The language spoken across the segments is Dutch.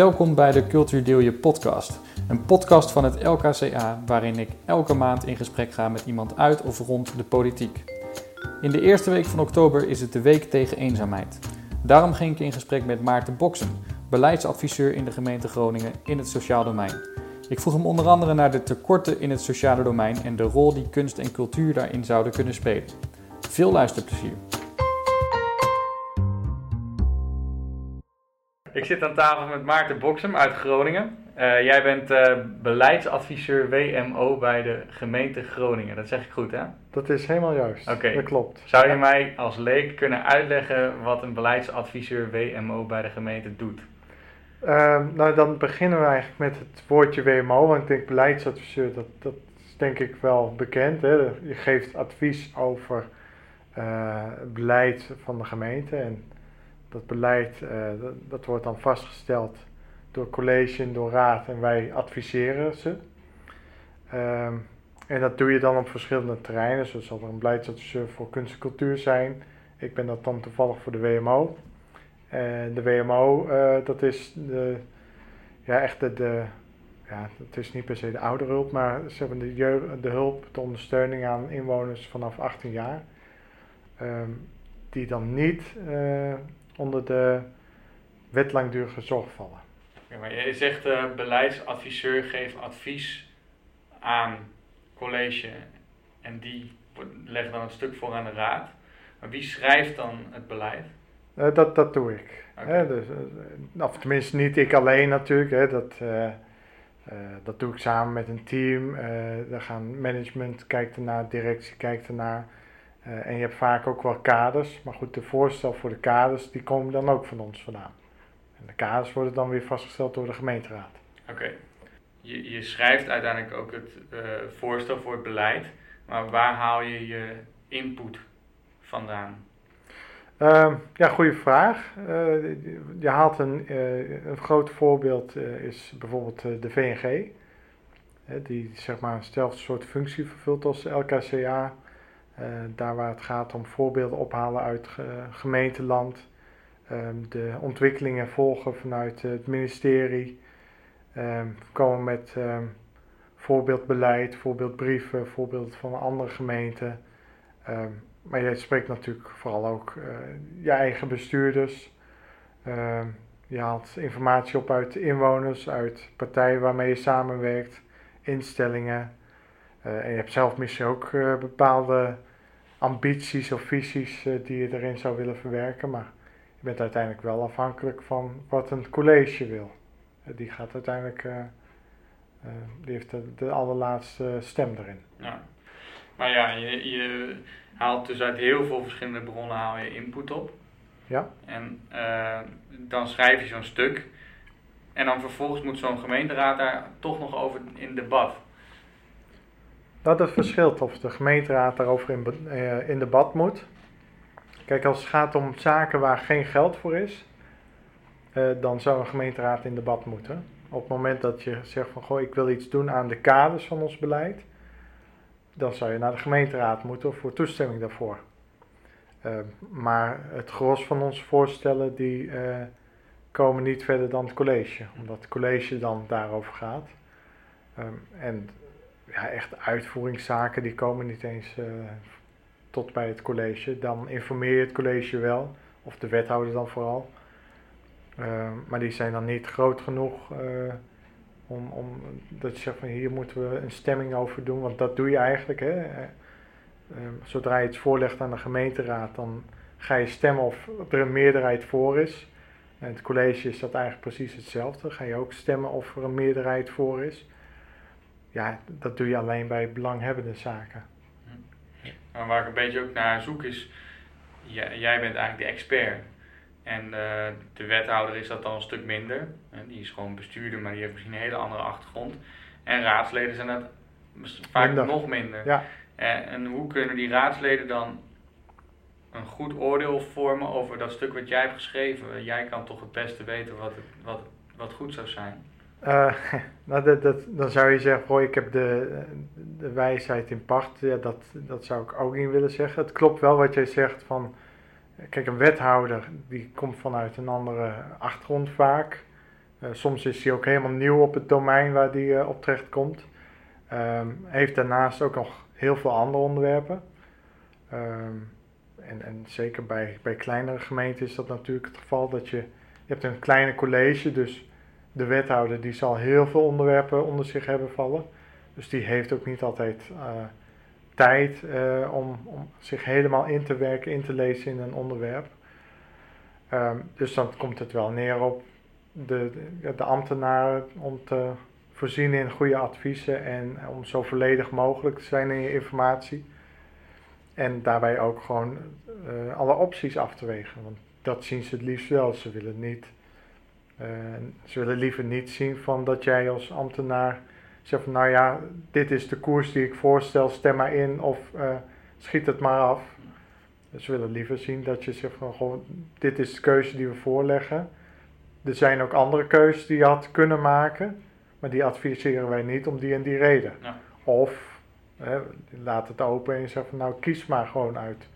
Welkom bij de Cultuur Deel Je podcast. Een podcast van het LKCA waarin ik elke maand in gesprek ga met iemand uit of rond de politiek. In de eerste week van oktober is het de week tegen eenzaamheid. Daarom ging ik in gesprek met Maarten Boksen, beleidsadviseur in de gemeente Groningen in het sociaal domein. Ik vroeg hem onder andere naar de tekorten in het sociale domein en de rol die kunst en cultuur daarin zouden kunnen spelen. Veel luisterplezier. Ik zit aan tafel met Maarten Boksem uit Groningen. Uh, jij bent uh, beleidsadviseur WMO bij de gemeente Groningen. Dat zeg ik goed, hè? Dat is helemaal juist. Oké. Dat klopt. Zou je mij als leek kunnen uitleggen wat een beleidsadviseur WMO bij de gemeente doet? Uh, nou, dan beginnen we eigenlijk met het woordje WMO. Want ik denk beleidsadviseur, dat, dat is denk ik wel bekend. Hè? Je geeft advies over uh, beleid van de gemeente. En dat beleid, dat, dat wordt dan vastgesteld door college door raad en wij adviseren ze. Um, en dat doe je dan op verschillende terreinen. Zo zal er een beleidsadviseur voor kunst en cultuur zijn. Ik ben dat dan toevallig voor de WMO. En de WMO, uh, dat is de, ja, echt de, de, ja, het is niet per se de ouderhulp, maar ze hebben de, jeugd, de hulp, de ondersteuning aan inwoners vanaf 18 jaar. Um, die dan niet uh, onder de wet langdurige zorg vallen. Ja, maar je zegt uh, beleidsadviseur geeft advies aan college en die legt dan een stuk voor aan de raad. Maar wie schrijft dan het beleid? Uh, dat, dat doe ik. Okay. Hè, dus, uh, of tenminste niet ik alleen natuurlijk. Hè, dat, dat doe ik samen met een team. daar gaan management kijkt ernaar, directie kijkt ernaar. En je hebt vaak ook wel kaders. Maar goed, de voorstel voor de kaders die komen dan ook van ons vandaan. En de kaders worden dan weer vastgesteld door de gemeenteraad. Oké. Okay. Je, je, schrijft uiteindelijk ook het uh, voorstel voor het beleid, maar waar haal je je input vandaan? Uh, ja, goede vraag. Uh, je haalt een, een groot voorbeeld is bijvoorbeeld de VNG, die zeg maar eenzelfde soort functie vervult als de LKCA. Daar waar het gaat om voorbeelden ophalen uit gemeenteland, um, de ontwikkelingen volgen vanuit het ministerie. Um, komen met um, voorbeeldbeleid, voorbeeldbrieven, voorbeelden van andere gemeenten. Maar jij spreekt natuurlijk vooral ook uh, je eigen bestuurders. je haalt informatie op uit inwoners, uit partijen waarmee je samenwerkt, instellingen. Uh, en je hebt zelf misschien ook bepaalde ambities of visies die je erin zou willen verwerken. Maar je bent uiteindelijk wel afhankelijk van wat een college wil. Die gaat uiteindelijk, uh, uh, die heeft de, de, allerlaatste stem erin. Ja. Maar ja, je, je, haalt dus uit heel veel verschillende bronnen haal je input op. Ja. En uh, dan schrijf je zo'n stuk. En dan vervolgens moet zo'n gemeenteraad daar toch nog over in debat. Dat verschilt of de gemeenteraad daarover in, in debat moet. Kijk, als het gaat om zaken waar geen geld voor is, uh, dan zou een gemeenteraad in debat moeten. Op het moment dat je zegt van goh, ik wil iets doen aan de kaders van ons beleid, dan zou je naar de gemeenteraad moeten voor toestemming daarvoor. Uh, maar het gros van onze voorstellen die uh, komen niet verder dan het college, omdat het college dan daarover gaat. Um, en ja, echt uitvoeringszaken die komen niet eens tot bij het college. Dan informeer je het college wel, of de wethouder dan vooral. Uh, maar die zijn dan niet groot genoeg uh, om, om dat je zegt van hier moeten we een stemming over doen, want dat doe je eigenlijk. Hè. Zodra je iets voorlegt aan de gemeenteraad, dan ga je stemmen of er een meerderheid voor is. En het college is dat eigenlijk precies hetzelfde. Ga je ook stemmen of er een meerderheid voor is. Ja, dat doe je alleen bij belanghebbende zaken. Maar waar ik een beetje ook naar zoek is, jij bent eigenlijk de expert. En uh, de wethouder is dat dan een stuk minder. Die is gewoon bestuurder, maar die heeft misschien een hele andere achtergrond. En raadsleden zijn dat vaak minder. nog minder. Ja. En, en hoe kunnen die raadsleden dan een goed oordeel vormen over dat stuk wat jij hebt geschreven? Jij kan toch het beste weten wat, het, wat, wat goed zou zijn? Uh, nou, dat, dat, dan zou je zeggen, goh, ik heb de, de wijsheid in pacht. Ja, dat, dat zou ik ook niet willen zeggen. Het klopt wel wat jij zegt van, kijk, een wethouder die komt vanuit een andere achtergrond vaak. Eh, soms is hij ook helemaal nieuw op het domein waar die uh, op terecht komt. Um, heeft daarnaast ook nog heel veel andere onderwerpen. Um, en, en zeker bij, bij kleinere gemeenten is dat natuurlijk het geval dat je, je hebt een kleine college, dus de wethouder die zal heel veel onderwerpen onder zich hebben vallen. Dus die heeft ook niet altijd uh, tijd uh, om, om zich helemaal in te werken, in te lezen in een onderwerp. Um, dus dan komt het wel neer op de, de, ambtenaren om te voorzien in goede adviezen en om zo volledig mogelijk te zijn in je informatie. En daarbij ook gewoon uh, alle opties af te wegen. Want dat zien ze het liefst wel. Ze willen, niet, ze willen liever niet zien van dat jij als ambtenaar zegt van nou ja, dit is de koers die ik voorstel, stem maar in of uh, schiet het maar af. Ze willen liever zien dat je zegt van gewoon dit is de keuze die we voorleggen. Er zijn ook andere keuzes die je had kunnen maken, maar die adviseren wij niet om die en die reden. Ja. Of Hè, laat het open en je zegt van nou kies maar gewoon uit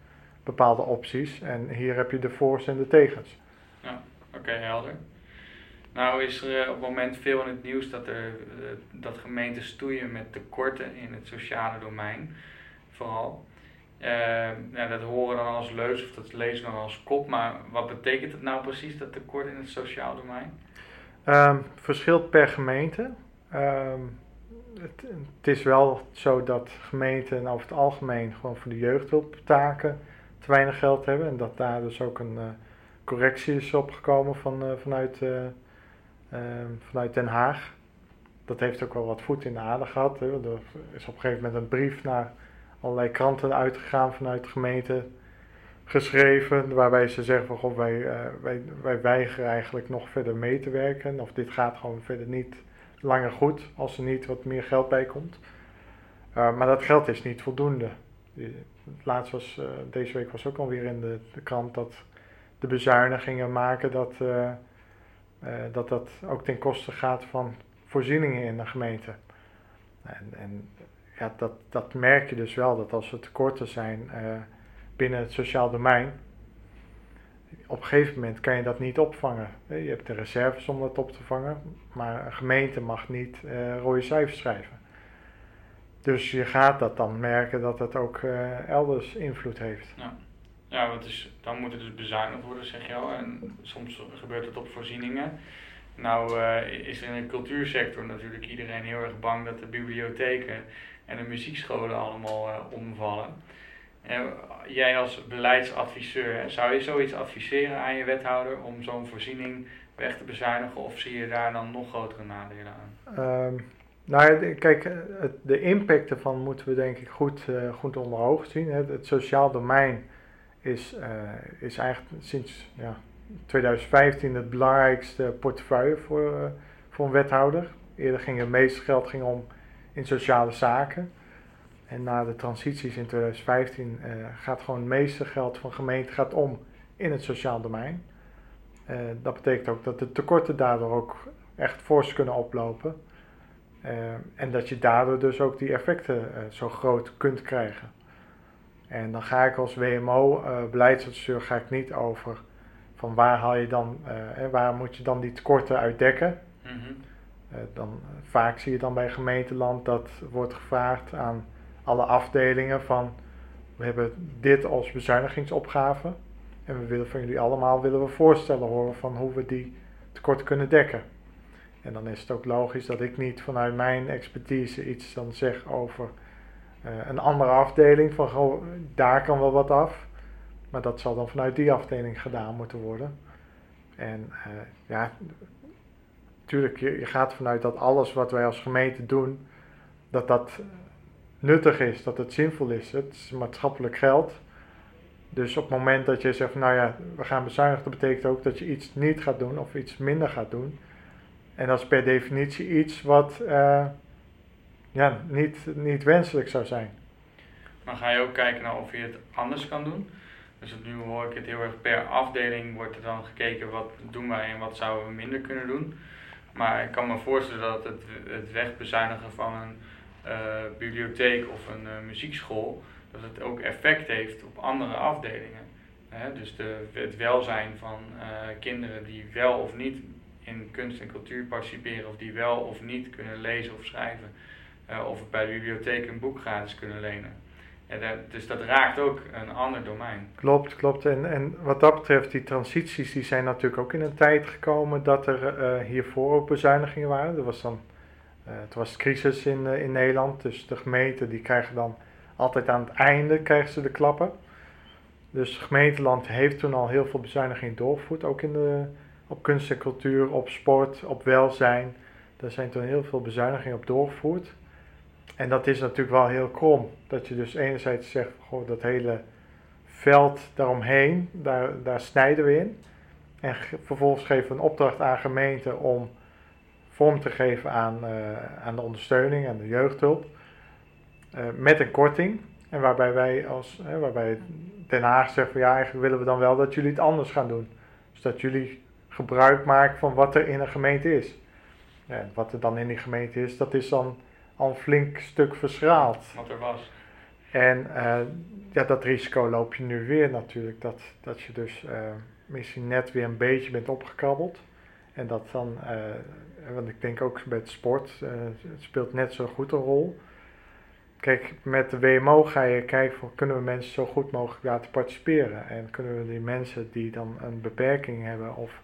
bepaalde opties. En hier heb je de voor's en de tegens. Ja, oké, helder. Nou is er eh, op het moment veel in het nieuws dat, er, eh, dat gemeenten stoeien met tekorten in het sociale domein. Vooral. Ja, dat horen dan als leus of dat lezen dan als kop. Maar wat betekent het nou precies, dat tekort in het sociaal domein? Um, verschilt per gemeente. Um, het, het, is wel zo dat gemeenten over het algemeen gewoon voor de jeugdhulptaken te weinig geld hebben. En dat daar dus ook een correctie is opgekomen van, uh, vanuit, vanuit Den Haag. Dat heeft ook wel wat voet in de aarde gehad. Hè. Er is op een gegeven moment een brief naar allerlei kranten uitgegaan vanuit de gemeente geschreven. Waarbij ze zeggen van wij, wij, wij weigeren eigenlijk nog verder mee te werken. Of dit gaat gewoon verder niet langer goed als er niet wat meer geld bij komt. Uh, maar dat geld is niet voldoende. Laatst was, uh, deze week was ook alweer in de, de, krant dat de bezuinigingen maken dat, dat dat ook ten koste gaat van voorzieningen in de gemeente. En, en ja, dat, dat merk je dus wel, dat als er tekorten zijn binnen het sociaal domein, op een gegeven moment kan je dat niet opvangen. Je hebt de reserves om dat op te vangen, maar een gemeente mag niet uh, rode cijfers schrijven. Dus je gaat dat dan merken dat het ook elders invloed heeft. Ja, ja want is, dan moet het dus bezuinigd worden, zeg je al. En soms gebeurt het op voorzieningen. Nou uh, is er in de cultuursector natuurlijk iedereen heel erg bang dat de bibliotheken en de muziekscholen allemaal omvallen. En jij als beleidsadviseur, zou je zoiets adviseren aan je wethouder om zo'n voorziening weg te bezuinigen of zie je daar dan nog grotere nadelen aan? Um, nou kijk, de impact ervan moeten we denk ik goed, goed onder ogen zien. Het sociaal domein is, uh, is eigenlijk sinds ja, 2015 het belangrijkste portefeuille voor, uh, voor een wethouder. Eerder ging het meeste geld ging om in sociale zaken. En na de transities in 2015 uh, eh, gaat gewoon het meeste geld van gemeente gaat om in het sociaal domein. Dat betekent ook dat de tekorten daardoor ook echt fors kunnen oplopen. En dat je daardoor dus ook die effecten zo groot kunt krijgen. En dan ga ik als WMO, beleidsadviseur, ga ik niet over van waar haal je dan, waar moet je dan die tekorten uitdekken. Mm -hmm. dan, vaak zie je dan bij gemeenteland dat wordt gevraagd aan alle afdelingen van we hebben dit als bezuinigingsopgave en we willen van jullie allemaal willen we voorstellen horen van hoe we die tekort kunnen dekken. En dan is het ook logisch dat ik niet vanuit mijn expertise iets dan zeg over uh, een andere afdeling van daar kan wel wat af. Maar dat zal dan vanuit die afdeling gedaan moeten worden. En uh, ja, natuurlijk, je, gaat vanuit dat alles wat wij als gemeente doen, dat dat nuttig is, dat het zinvol is. Het is maatschappelijk geld. Dus op het moment dat je zegt, nou ja, we gaan bezuinigen, dat betekent ook dat je iets niet gaat doen of iets minder gaat doen. En dat is per definitie iets wat uh, ja, niet, niet wenselijk zou zijn. Maar ga je ook kijken naar of je het anders kan doen? Dus nu hoor ik het heel erg per afdeling wordt er dan gekeken wat doen wij en wat zouden we minder kunnen doen. Maar ik kan me voorstellen dat het, het wegbezuinigen van een uh, bibliotheek of een uh, muziekschool, dat het ook effect heeft op andere afdelingen. Hè? Dus de, het welzijn van uh, kinderen die wel of niet in kunst en cultuur participeren, of die wel of niet kunnen lezen of schrijven. Uh, of bij de bibliotheek een boek gratis kunnen lenen. Dat, dus dat raakt ook een ander domein. Klopt, klopt. En, en wat dat betreft, die transities die zijn natuurlijk ook in een tijd gekomen dat er uh, hiervoor ook bezuinigingen waren. Er was dan, uh, het was crisis in, in Nederland, dus de gemeenten die krijgen dan altijd aan het einde krijgen ze de klappen. Dus gemeenteland heeft toen al heel veel bezuinigingen doorgevoerd, ook in de, op kunst en cultuur, op sport, op welzijn. Daar zijn toen heel veel bezuinigingen op doorgevoerd. En dat is natuurlijk wel heel krom. Dat je dus enerzijds zegt, goh, dat hele veld daaromheen, daar, daar snijden we in. En vervolgens geven we een opdracht aan gemeenten om vorm te geven aan, uh, aan de ondersteuning en de jeugdhulp. Uh, met een korting. En waarbij wij als, waarbij Den Haag zegt van ja, eigenlijk willen we dan wel dat jullie het anders gaan doen. Dus dat jullie gebruik maken van wat er in een gemeente is. Ja, wat er dan in die gemeente is, dat is dan al een flink stuk verschraald. Wat er was. En uh, ja, dat risico loop je nu weer natuurlijk. Dat, dat je dus uh, misschien net weer een beetje bent opgekrabbeld. En dat dan, uh, want ik denk ook met sport, het speelt net zo goed een rol. Kijk, met de WMO ga je kijken van kunnen we mensen zo goed mogelijk laten participeren. En kunnen we die mensen die dan een beperking hebben of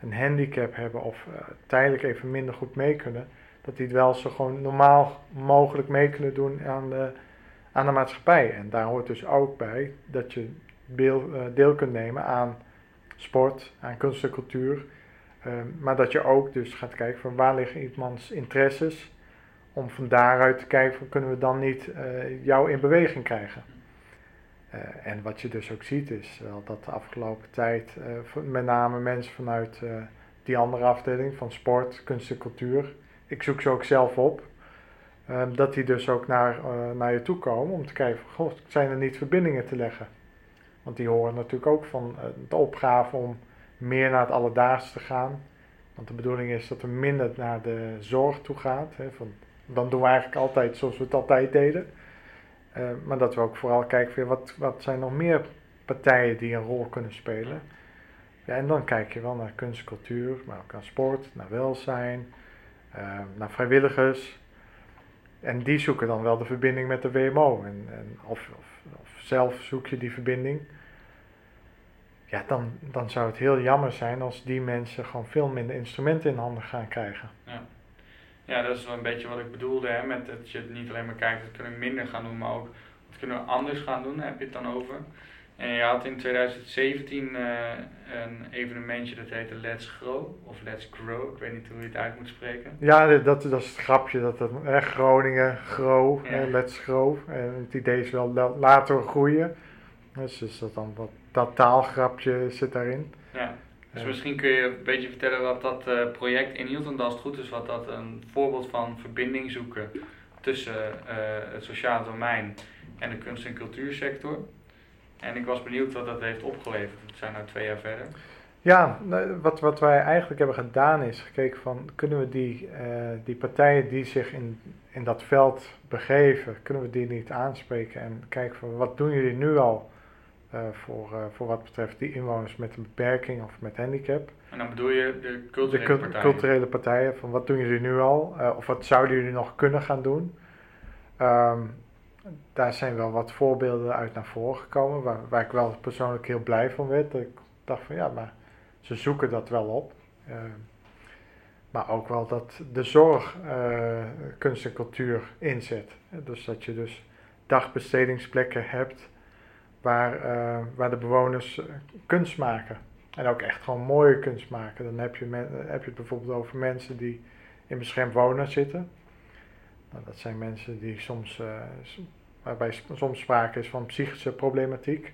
een handicap hebben of tijdelijk even minder goed mee kunnen, dat die wel zo gewoon normaal mogelijk mee kunnen doen aan de, aan de maatschappij. En daar hoort dus ook bij dat je deel, deel kunt nemen aan sport, aan kunst en cultuur. Uh, maar dat je ook dus gaat kijken van waar liggen iemands interesses. Om van daaruit te kijken kunnen we dan niet uh, jou in beweging krijgen. en wat je dus ook ziet is wel dat de afgelopen tijd met name mensen vanuit die andere afdeling van sport, kunst en cultuur ik zoek ze ook zelf op. Um, dat die dus ook naar, uh, naar je toe komen om te kijken, zijn er niet verbindingen te leggen? Want die horen natuurlijk ook van uh, de opgave om meer naar het alledaagse te gaan. Want de bedoeling is dat er minder naar de zorg toe gaat. Hè, van, dan doen we eigenlijk altijd zoals we het altijd deden. Uh, maar dat we ook vooral kijken, van, wat, wat zijn nog meer partijen die een rol kunnen spelen. Ja, en dan kijk je wel naar kunst, cultuur, maar ook naar sport, naar welzijn, naar vrijwilligers. En die zoeken dan wel de verbinding met de WMO. En, en of, of, zelf zoek je die verbinding. Ja, dan, dan zou het heel jammer zijn als die mensen gewoon veel minder instrumenten in handen gaan krijgen. Ja, ja dat is wel een beetje wat ik bedoelde. Hè, met dat je niet alleen maar kijkt, dat kunnen we minder gaan doen, maar ook wat kunnen we anders gaan doen, heb je het dan over. En je had in 2017 uh, eh, een evenementje dat heette Let's Grow, of Let's Grow, ik weet niet hoe je het uit moet spreken. Ja, dat, dat is het grapje, dat het, eh, Groningen, Grow, ja. Let's Grow. En het idee is wel laten groeien. Dus, dus dat dan wat, dat taalgrapje zit daarin. Ja. Dus misschien kun je een beetje vertellen wat dat uh, project inhield, en als het goed is, wat dat een voorbeeld van verbinding zoeken tussen uh, het sociale domein en de kunst- en cultuursector. En ik was benieuwd wat dat heeft opgeleverd. We zijn nu twee jaar verder. Ja, wat, wat wij eigenlijk hebben gedaan is gekeken van kunnen we die, uh, die partijen die zich in, in dat veld begeven, kunnen we die niet aanspreken en kijken van wat doen jullie nu al uh, voor, uh, voor wat betreft die inwoners met een beperking of met handicap. En dan bedoel je de culturele de partijen? culturele partijen, van wat doen jullie nu al of wat zouden jullie nog kunnen gaan doen. Um, daar zijn wel wat voorbeelden uit naar voren gekomen, waar, waar ik wel persoonlijk heel blij van werd. Dat ik dacht van ja, maar ze zoeken dat wel op. Uh, maar ook wel dat de zorg uh, kunst en cultuur inzet. Dus dat je dus dagbestedingsplekken hebt waar, uh, waar de bewoners kunst maken. En ook echt gewoon mooie kunst maken. Dan heb je, heb je het bijvoorbeeld over mensen die in beschermd wonen zitten. Nou, dat zijn mensen die soms, waarbij soms sprake is van psychische problematiek,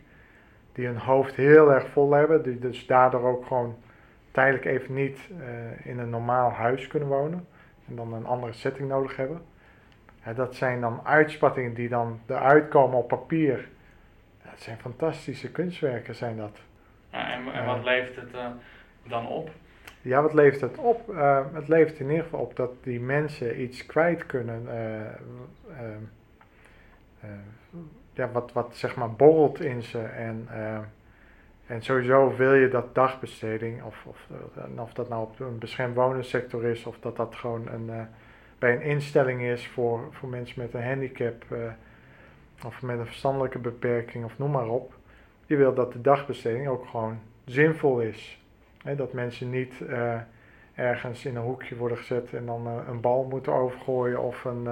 die hun hoofd heel erg vol hebben, die dus daardoor ook gewoon tijdelijk even niet uh, in een normaal huis kunnen wonen en dan een andere setting nodig hebben. Dat zijn dan uitspattingen die dan eruit komen op papier. Dat zijn fantastische kunstwerken, zijn dat. Ja, en, en wat uh, levert het uh, dan op? Ja, wat levert het op? het levert in ieder geval op dat die mensen iets kwijt kunnen ja, wat, wat zeg maar borrelt in ze. En En sowieso wil je dat dagbesteding, of, of, eh, of dat nou op een beschermd wonensector is, of dat dat gewoon een, bij een instelling is voor, voor mensen met een handicap, of met een verstandelijke beperking, of noem maar op. Je wil dat de dagbesteding ook gewoon zinvol is. Dat mensen niet ergens in een hoekje worden gezet en dan een bal moeten overgooien of een,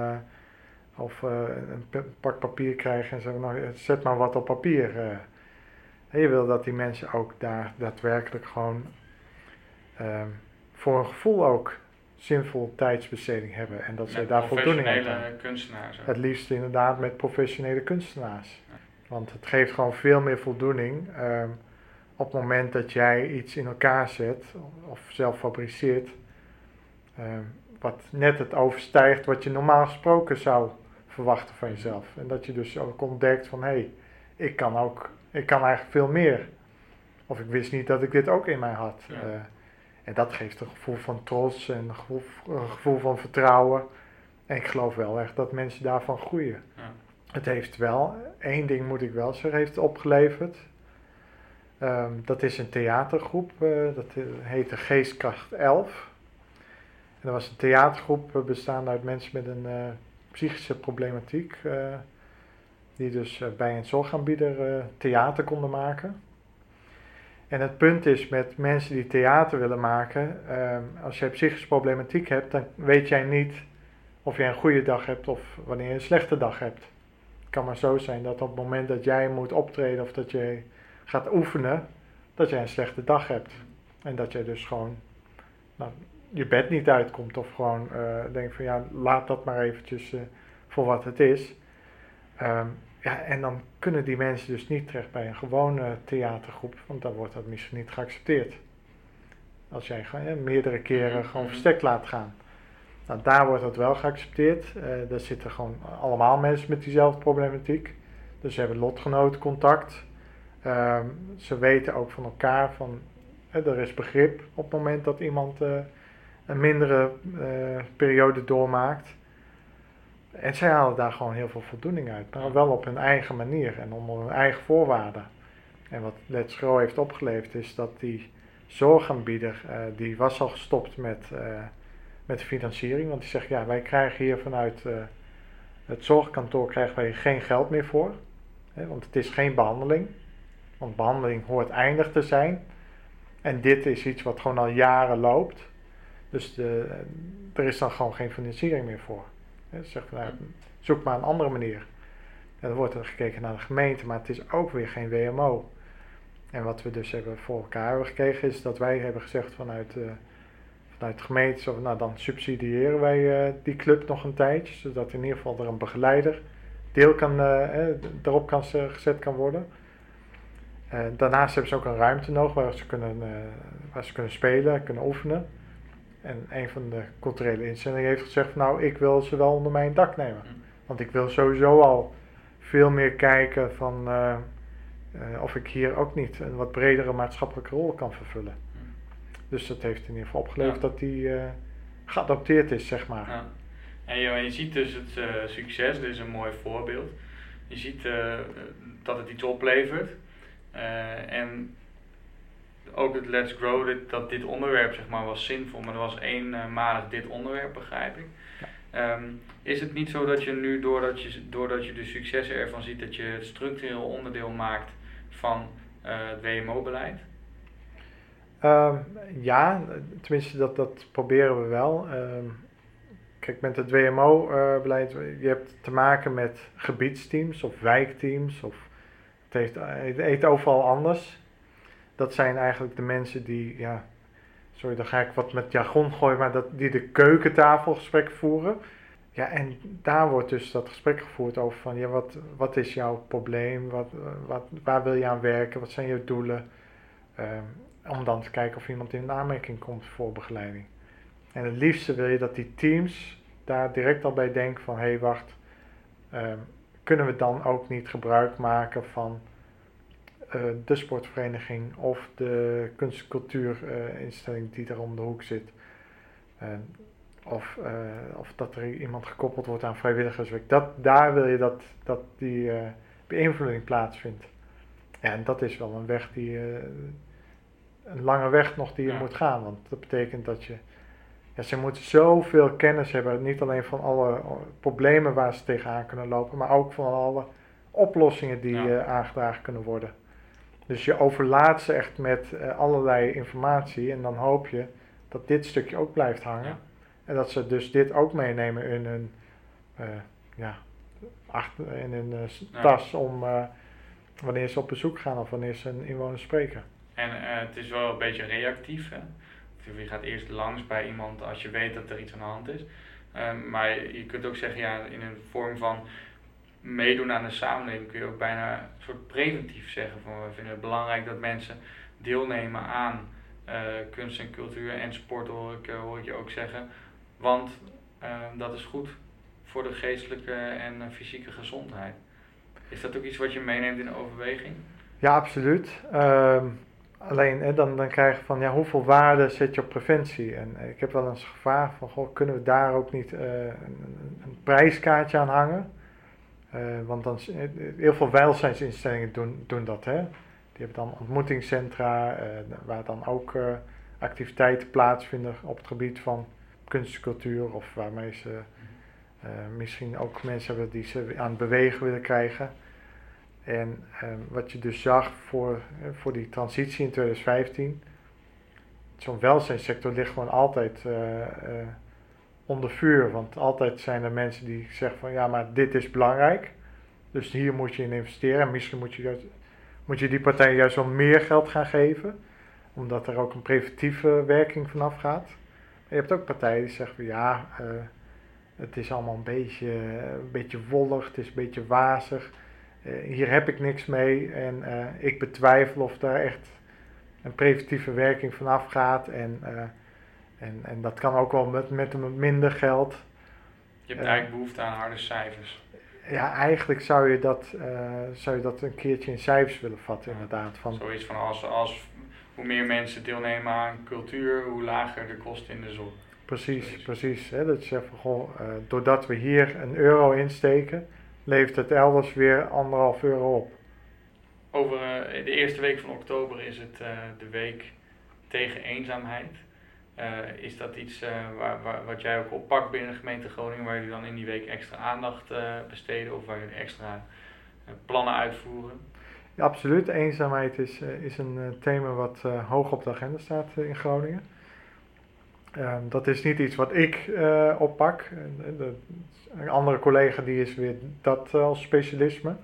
of, een pak papier krijgen en zeggen, nou, zet maar wat op papier. En je wil dat die mensen ook daar daadwerkelijk gewoon um, voor een gevoel ook zinvol tijdsbesteding hebben. En dat ze daar voldoening aan hebben. kunstenaars. Het liefst inderdaad met professionele kunstenaars. Want het geeft gewoon veel meer voldoening um, op het moment dat jij iets in elkaar zet of zelf fabriceert. Um, wat net het overstijgt wat je normaal gesproken zou verwachten van jezelf. En dat je dus ook ontdekt van hé, hey, ik kan ook ik kan eigenlijk veel meer. Of ik wist niet dat ik dit ook in mij had. Uh, en dat geeft een gevoel van trots en een gevoel, een gevoel, van vertrouwen. En ik geloof wel echt dat mensen daarvan groeien. Ja. Het heeft wel, één ding moet ik wel zeggen, heeft opgeleverd. Um, dat is een theatergroep, uh, dat heette Geestkracht 11. En dat was een theatergroep uh, bestaande uit mensen met een psychische problematiek die dus eh, bij een zorgaanbieder eh, theater konden maken. En het punt is met mensen die theater willen maken, ehm, als je psychische problematiek hebt, dan weet jij niet of jij een goede dag hebt of wanneer je een slechte dag hebt. Het kan maar zo zijn dat op het moment dat jij moet optreden of dat je gaat oefenen, dat jij een slechte dag hebt. En dat jij dus gewoon nou, je bed niet uitkomt of gewoon uh, denkt van ja, laat dat maar eventjes voor wat het is. Um, ja, en dan kunnen die mensen dus niet terecht bij een gewone theatergroep, want dan wordt dat misschien niet geaccepteerd. Als jij gewoon, meerdere keren mhm. gewoon verstek laat gaan. Nou, daar wordt dat wel geaccepteerd. Uh, daar zitten gewoon allemaal mensen met diezelfde problematiek. Dus ze hebben lotgenotencontact. Uh, ze weten ook van elkaar van, er is begrip op het moment dat iemand uh, een mindere eh, periode doormaakt. En zij halen daar gewoon heel veel voldoening uit, maar wel op hun eigen manier en onder hun eigen voorwaarden. En wat Let's Grow heeft opgeleverd is dat die zorgaanbieder, uh, die was al gestopt met, met de financiering. Want die zegt, ja, wij krijgen hier vanuit het zorgkantoor krijgen wij geen geld meer voor. Hè, want het is geen behandeling. Want behandeling hoort eindig te zijn. En dit is iets wat gewoon al jaren loopt. Dus de, er is dan gewoon geen financiering meer voor. Zeg van, nou, zoek maar een andere manier. En dan wordt er gekeken naar de gemeente, maar het is ook weer geen WMO. En wat we dus hebben voor elkaar hebben gekregen is dat wij hebben gezegd vanuit, uh, vanuit de gemeente, zo, nou dan subsidiëren wij uh, die club nog een tijdje, zodat in ieder geval er een begeleider deel kan, eh, erop kan gezet kan worden. Daarnaast hebben ze ook een ruimte nodig waar ze kunnen, waar ze kunnen spelen, kunnen oefenen. En een van de culturele instellingen heeft gezegd: Nou, ik wil ze wel onder mijn dak nemen. Mm. Want ik wil sowieso al veel meer kijken van uh, uh, of ik hier ook niet een wat bredere maatschappelijke rol kan vervullen. Mm. Dus dat heeft in ieder geval opgeleverd dat die geadopteerd is, zeg maar. Ja. En je, je, ziet dus het succes, dit is een mooi voorbeeld. Je ziet dat het iets oplevert. En ook het Let's Grow, dit, dat dit onderwerp zeg maar was zinvol, maar er was eenmalig dit onderwerp, begrijp ik. Ja. Um, is het niet zo dat je nu, doordat je, doordat je de successen ervan ziet, dat je het structureel onderdeel maakt van uh, het WMO-beleid? Um, ehm, ja, tenminste dat, dat proberen we wel. Um, kijk, met het WMO-beleid, je hebt te maken met gebiedsteams of wijkteams. Of, het heet overal anders dat zijn eigenlijk de mensen die, ja, sorry, dan ga ik wat met jargon gooien, maar dat, die de keukentafelgesprek voeren. Ja, en daar wordt dus dat gesprek gevoerd over van, ja, wat, wat is jouw probleem? Wat, wat, waar wil je aan werken? Wat zijn je doelen? Um, om dan te kijken of iemand in aanmerking komt voor begeleiding. En het liefste wil je dat die teams daar direct al bij denken van, hé, hey, wacht, um, kunnen we dan ook niet gebruik maken van eh, de sportvereniging of de kunst- en cultuurinstelling die daar om de hoek zit. of, eh, of dat er iemand gekoppeld wordt aan vrijwilligerswerk. Dat, daar wil je dat, dat die uh, beïnvloeding plaatsvindt. En dat is wel een weg die, eh, een lange weg nog die je Ja. moet gaan. Want dat betekent dat je, ja, ze moeten zoveel kennis hebben. Niet alleen van alle eh, problemen waar ze tegenaan kunnen lopen, maar ook van alle oplossingen die Ja. eh, aangedragen kunnen worden. Dus je overlaat ze echt met eh, allerlei informatie en dan hoop je dat dit stukje ook blijft hangen. Ja. En dat ze dus dit ook meenemen in hun, ja, achter, in hun tas om wanneer ze op bezoek gaan of wanneer ze een inwoner spreken. En het is wel een beetje reactief. Hè? Je gaat eerst langs bij iemand als je weet dat er iets aan de hand is. Ehm, maar je kunt ook zeggen, ja, in een vorm van meedoen aan de samenleving kun je ook bijna een soort preventief zeggen. Van, we vinden het belangrijk dat mensen deelnemen aan eh, kunst en cultuur en sport, hoor ik, eh, hoor ik je ook zeggen. Want ehm, dat is goed voor de geestelijke en eh, fysieke gezondheid. Is dat ook iets wat je meeneemt in overweging? Ja, absoluut. Ehm, alleen dan, dan krijg je van ja, hoeveel waarde zet je op preventie? En eh, ik heb wel eens gevraagd van goh, kunnen we daar ook niet eh, een, een, prijskaartje aan hangen? Eh, want dan, heel veel welzijnsinstellingen doen, doen dat. Hè? Die hebben dan ontmoetingscentra waar dan ook activiteiten plaatsvinden op het gebied van kunst en cultuur. Of waarmee ze misschien ook mensen hebben die ze aan het bewegen willen krijgen. En ehm, wat je dus zag voor, eh, voor die transitie in 2015, zo'n welzijnssector ligt gewoon altijd eh, eh, onder vuur. Want altijd zijn er mensen die zeggen van ja, maar dit is belangrijk. Dus hier moet je in investeren. En misschien moet je, moet je die partij juist wel meer geld gaan geven. Omdat er ook een preventieve werking vanaf gaat. Je hebt ook partijen die zeggen van ja, het is allemaal een beetje, een beetje wollig, het is een beetje wazig. Eh, hier heb ik niks mee en eh, ik betwijfel of daar echt een preventieve werking vanaf gaat. En, eh, en, en dat kan ook wel met, met minder geld. Je hebt eigenlijk behoefte aan harde cijfers. Ja, eigenlijk zou je dat, zou je dat een keertje in cijfers willen vatten, Ja. inderdaad. Van, Zoiets van als, als hoe meer mensen deelnemen aan cultuur, hoe lager de kosten in de zorg. precies, Precies. Hè, dat je zegt van, goh, doordat we hier een euro insteken, levert het elders weer anderhalf euro op. Over eh, de eerste week van oktober is het eh, de week tegen eenzaamheid. Eh, is dat iets waar, waar, wat jij ook oppakt binnen de gemeente Groningen, waar jullie dan in die week extra aandacht eh, besteden of waar jullie extra plannen uitvoeren? Ja, absoluut. Eenzaamheid is, is een thema wat hoog op de agenda staat in Groningen. Ehm, dat is niet iets wat ik eh, oppak. De, een andere collega die is weer dat eh, als specialisme.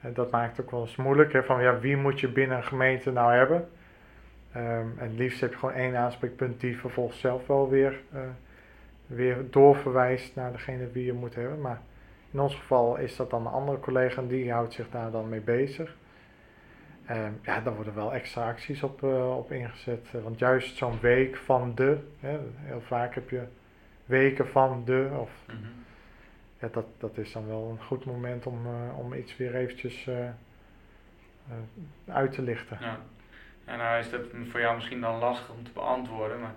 En dat maakt het ook wel eens moeilijk. Hè, van ja, wie moet je binnen een gemeente nou hebben? Ehm, en het liefst heb je gewoon één aanspreekpunt die vervolgens zelf wel weer, eh, weer doorverwijst naar degene wie je moet hebben. Maar in ons geval is dat dan een andere collega en die houdt zich daar dan mee bezig. Ehm, ja, daar worden wel extra acties op, eh, op ingezet. eh, want juist zo'n week van de, hè, heel vaak heb je weken van de, of ja, dat, dat is dan wel een goed moment om, eh, om iets weer eventjes uit te lichten. Ja. En nou is dat voor jou misschien dan lastig om te beantwoorden, maar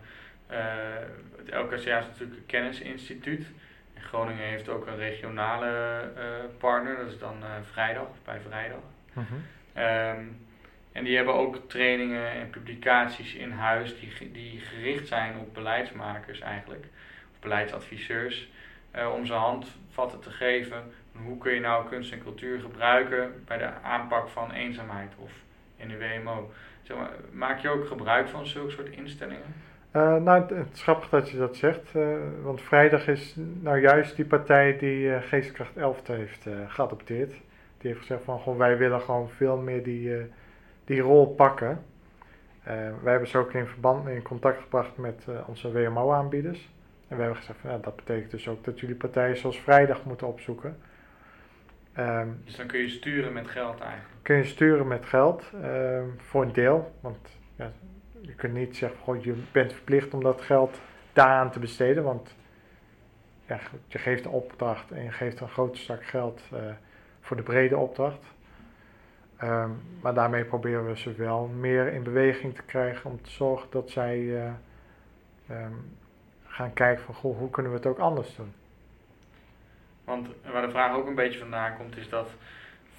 het LKCA is natuurlijk een kennisinstituut. En Groningen heeft ook een regionale partner, dat is dan vrijdag, bij vrijdag. Mhm. Ehm, en die hebben ook trainingen en publicaties in huis die, die gericht zijn op beleidsmakers eigenlijk, of beleidsadviseurs, eh, om ze handvatten te geven. Hoe kun je nou kunst en cultuur gebruiken bij de aanpak van eenzaamheid of in de WMO? Zeg maar, maak je ook gebruik van zulke soort instellingen? Eh, nou, het, is grappig dat je dat zegt, eh, want vrijdag is nou juist die partij die Geestkracht 11 heeft geadopteerd. Die heeft gezegd van, goh, wij willen gewoon veel meer die, eh, die rol pakken. Eh, wij hebben ze ook in verband in contact gebracht met eh, onze WMO-aanbieders. En we hebben gezegd van, dat betekent dus ook dat jullie partijen zoals vrijdag moeten opzoeken. Ehm, Dus dan kun je sturen met geld eigenlijk. kun je sturen met geld ehm, voor een deel. Want ja, je kunt niet zeggen, goh, je bent verplicht om dat geld daaraan te besteden. Want ja, je geeft een opdracht en je geeft een grote zak geld voor de brede opdracht. Ehm, maar daarmee proberen we ze wel meer in beweging te krijgen om te zorgen dat zij eh, ehm, gaan kijken van goh, hoe kunnen we het ook anders doen. Want waar de vraag ook een beetje vandaan komt, is dat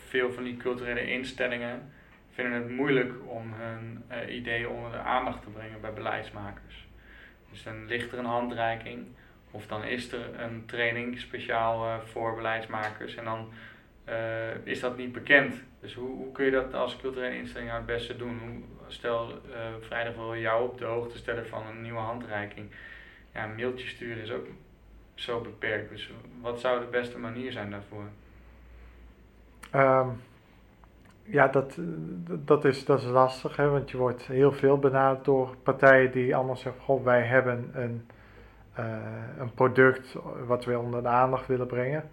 veel van die culturele instellingen vinden het moeilijk om hun uh, ideeën onder de aandacht te brengen bij beleidsmakers. Dus dan ligt er een handreiking of dan is er een training speciaal uh, voor beleidsmakers en dan is dat niet bekend. Dus hoe, hoe, kun je dat als culturele instelling het beste doen? Stel, vrijdag wil jou op de hoogte stellen van een nieuwe handreiking. Ja, een mailtje sturen is ook zo beperkt. Dus wat zou de beste manier zijn daarvoor? Um, ja, dat, dat, is, dat is lastig, hè, want je wordt heel veel benaderd door partijen die allemaal zeggen: Goh, wij hebben een, uh, een product wat we onder de aandacht willen brengen.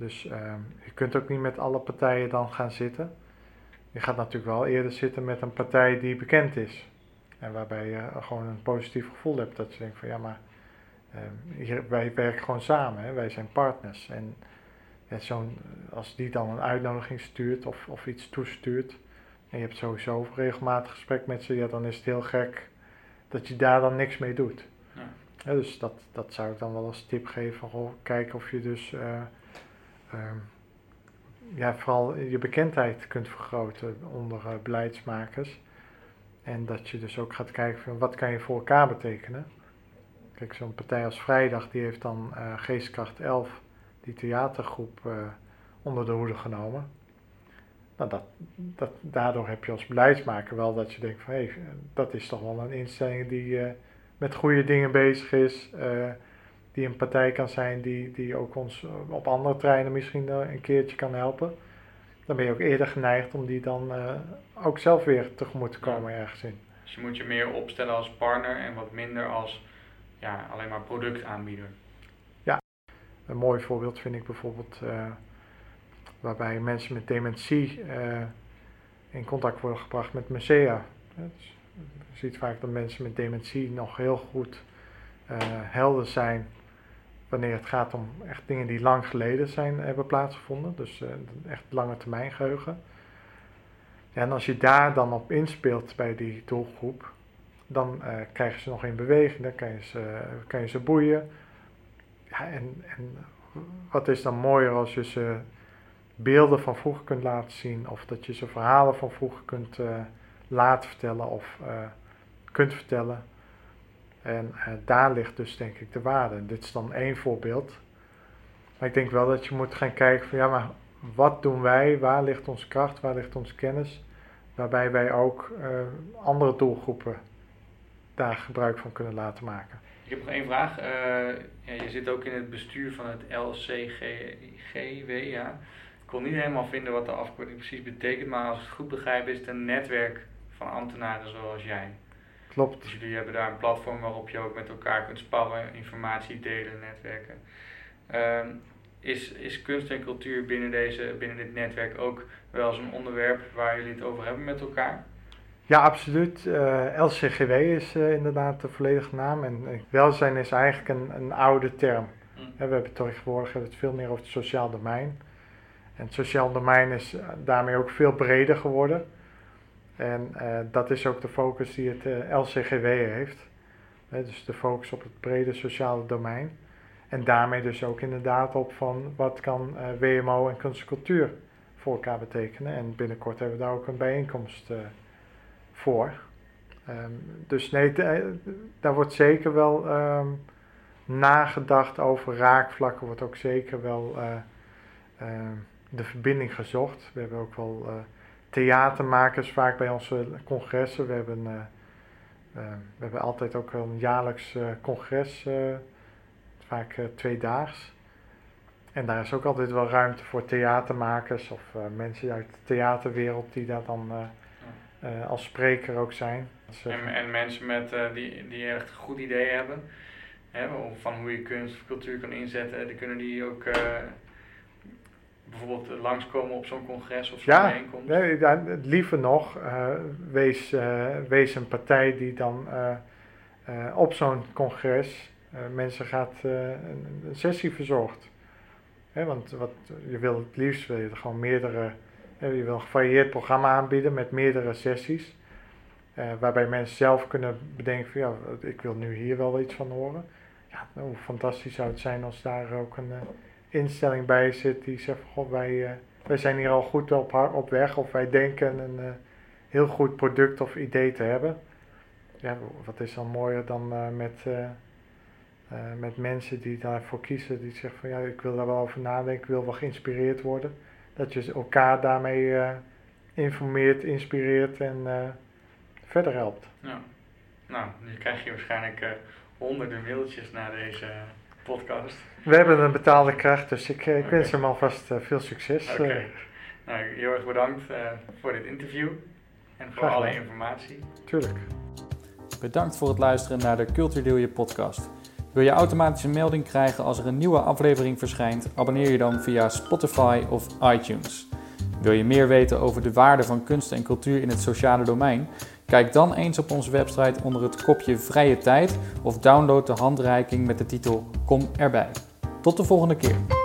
Dus uh, je kunt ook niet met alle partijen dan gaan zitten. Je gaat natuurlijk wel eerder zitten met een partij die bekend is. En waarbij je gewoon een positief gevoel hebt. Dat je denkt van ja, maar uh, hier, wij werken gewoon samen, hè, wij zijn partners. En ja, zo'n, als die dan een uitnodiging stuurt of, of iets toestuurt, en je hebt sowieso regelmatig gesprek met ze, ja, dan is het heel gek dat je daar dan niks mee doet. Ja. dus dat, dat zou ik dan wel als tip geven. Goh, kijken of je dus uh, ja, vooral je bekendheid kunt vergroten onder uh, beleidsmakers. En dat je dus ook gaat kijken van wat kan je voor elkaar betekenen. Kijk, zo'n partij als Vrijdag die heeft dan uh, Geestkracht 11 die theatergroep uh, onder de hoede genomen. Nou, dat, dat, daardoor heb je als beleidsmaker wel dat je denkt van hé, hey, dat is toch wel een instelling die met goede dingen bezig is. Die een partij kan zijn die, die ook ons op andere treinen misschien een keertje kan helpen. Dan ben je ook eerder geneigd om die dan ook zelf weer tegemoet te komen ergens in. Dus je moet je meer opstellen als partner en wat minder als ja, alleen maar productaanbieder. Een mooi voorbeeld vind ik bijvoorbeeld uh, waarbij mensen met dementie uh, in contact worden gebracht met musea. Dus je ziet vaak dat mensen met dementie nog heel goed helder zijn wanneer het gaat om echt dingen die lang geleden zijn, hebben plaatsgevonden. Dus echt lange termijn geheugen. En als je daar dan op inspeelt bij die doelgroep, dan krijgen ze nog in beweging, dan kan je ze, kan je ze boeien ja, en, en wat is dan mooier als je ze beelden van vroeger kunt laten zien, of dat je ze verhalen van vroeger kunt uh, laten vertellen of uh, kunt vertellen. En uh, daar ligt dus denk ik de waarde. dit is dan één voorbeeld. Maar ik denk wel dat je moet gaan kijken van ja, maar wat doen wij? Waar ligt onze kracht? Waar ligt onze kennis? Waarbij wij ook andere doelgroepen daar gebruik van kunnen laten maken. Ik heb nog één vraag. Ja, je zit ook in het bestuur van het LCGW. Ja. Ik kon niet helemaal vinden wat de afkorting precies betekent, maar als ik het goed begrijp is het een netwerk van ambtenaren zoals jij. Klopt. Dus jullie hebben daar een platform waarop je ook met elkaar kunt sparren, informatie delen, netwerken. Uh, is, is kunst en cultuur binnen, deze, binnen dit netwerk ook wel zo'n onderwerp waar jullie het over hebben met elkaar? Ja, absoluut. Uh, eh, LCGW is uh, inderdaad de volledige naam. En uh, welzijn is eigenlijk een, een oude term. Mm. we hebben tegenwoordig het veel meer over het sociaal domein. En het sociaal domein is daarmee ook veel breder geworden. En dat is ook de focus die het LCGW heeft. dus de focus op het brede sociale domein. En daarmee dus ook inderdaad op van wat kan WMO en kunst en cultuur voor elkaar betekenen. En binnenkort hebben we daar ook een bijeenkomst voor. Ehm, dus nee, eh, daar wordt zeker wel um, nagedacht over raakvlakken, wordt ook zeker wel uh, de verbinding gezocht. We hebben ook wel theatermakers vaak bij onze congressen. We hebben, we hebben altijd ook een jaarlijks congres, vaak tweedaags. En daar is ook altijd wel ruimte voor theatermakers of mensen uit de theaterwereld die daar dan als spreker ook zijn. En, en, mensen met, die, die echt een goed idee hebben hè, van hoe je kunst of cultuur kan inzetten, die kunnen die ook bijvoorbeeld langskomen op zo'n congres of zo'n ja, bijeenkomst? Nee, ja, liever nog, wees, wees een partij die dan op zo'n congres mensen gaat een, een, sessie verzorgt. Hè, want wat, je wil het liefst wil je er gewoon meerdere je wil een gevarieerd programma aanbieden met meerdere sessies. Waarbij mensen zelf kunnen bedenken van ja, ik wil nu hier wel iets van horen. Ja, hoe fantastisch zou het zijn als daar ook een instelling bij zit die zegt van goh, wij, uh, wij zijn hier al goed op, op weg of wij denken een heel goed product of idee te hebben. Ja, wat is dan mooier dan uh, met, met mensen die daarvoor kiezen, die zeggen van ja, ik wil daar wel over nadenken, ik wil wel geïnspireerd worden. Dat je elkaar daarmee informeert, inspireert en verder helpt. Ja. Nou, nu krijg je waarschijnlijk honderden mailtjes naar deze podcast. We hebben een betaalde kracht, dus ik, ik okay. wens hem alvast veel succes. Oké. Okay. Nou, heel erg bedankt voor dit interview en voor alle informatie. Tuurlijk. Bedankt voor het luisteren naar de Cultuur Je podcast. Wil je automatisch een melding krijgen als er een nieuwe aflevering verschijnt? Abonneer je dan via Spotify of iTunes. Wil je meer weten over de waarde van kunst en cultuur in het sociale domein? Kijk dan eens op onze website onder het kopje Vrije Tijd of download de handreiking met de titel Kom erbij. Tot de volgende keer.